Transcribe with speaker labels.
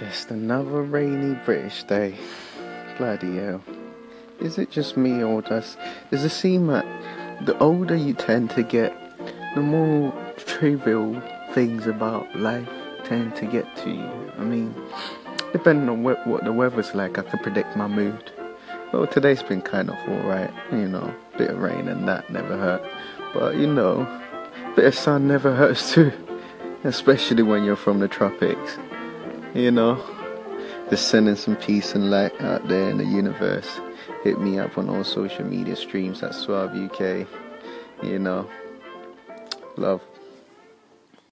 Speaker 1: Just another rainy British day. Bloody hell. Is it just me or does does it seem that the older you tend to get, the more trivial things about life tend to get to you? I mean, depending on what, what the weather's like, I can predict my mood. Well, today's been kind of alright, you know, bit of rain and that never hurt. But you know, bit of sun never hurts too, especially when you're from the tropics. You know, just sending some peace and light out there in the universe. Hit me up on all social media streams at Suave UK. You know, love.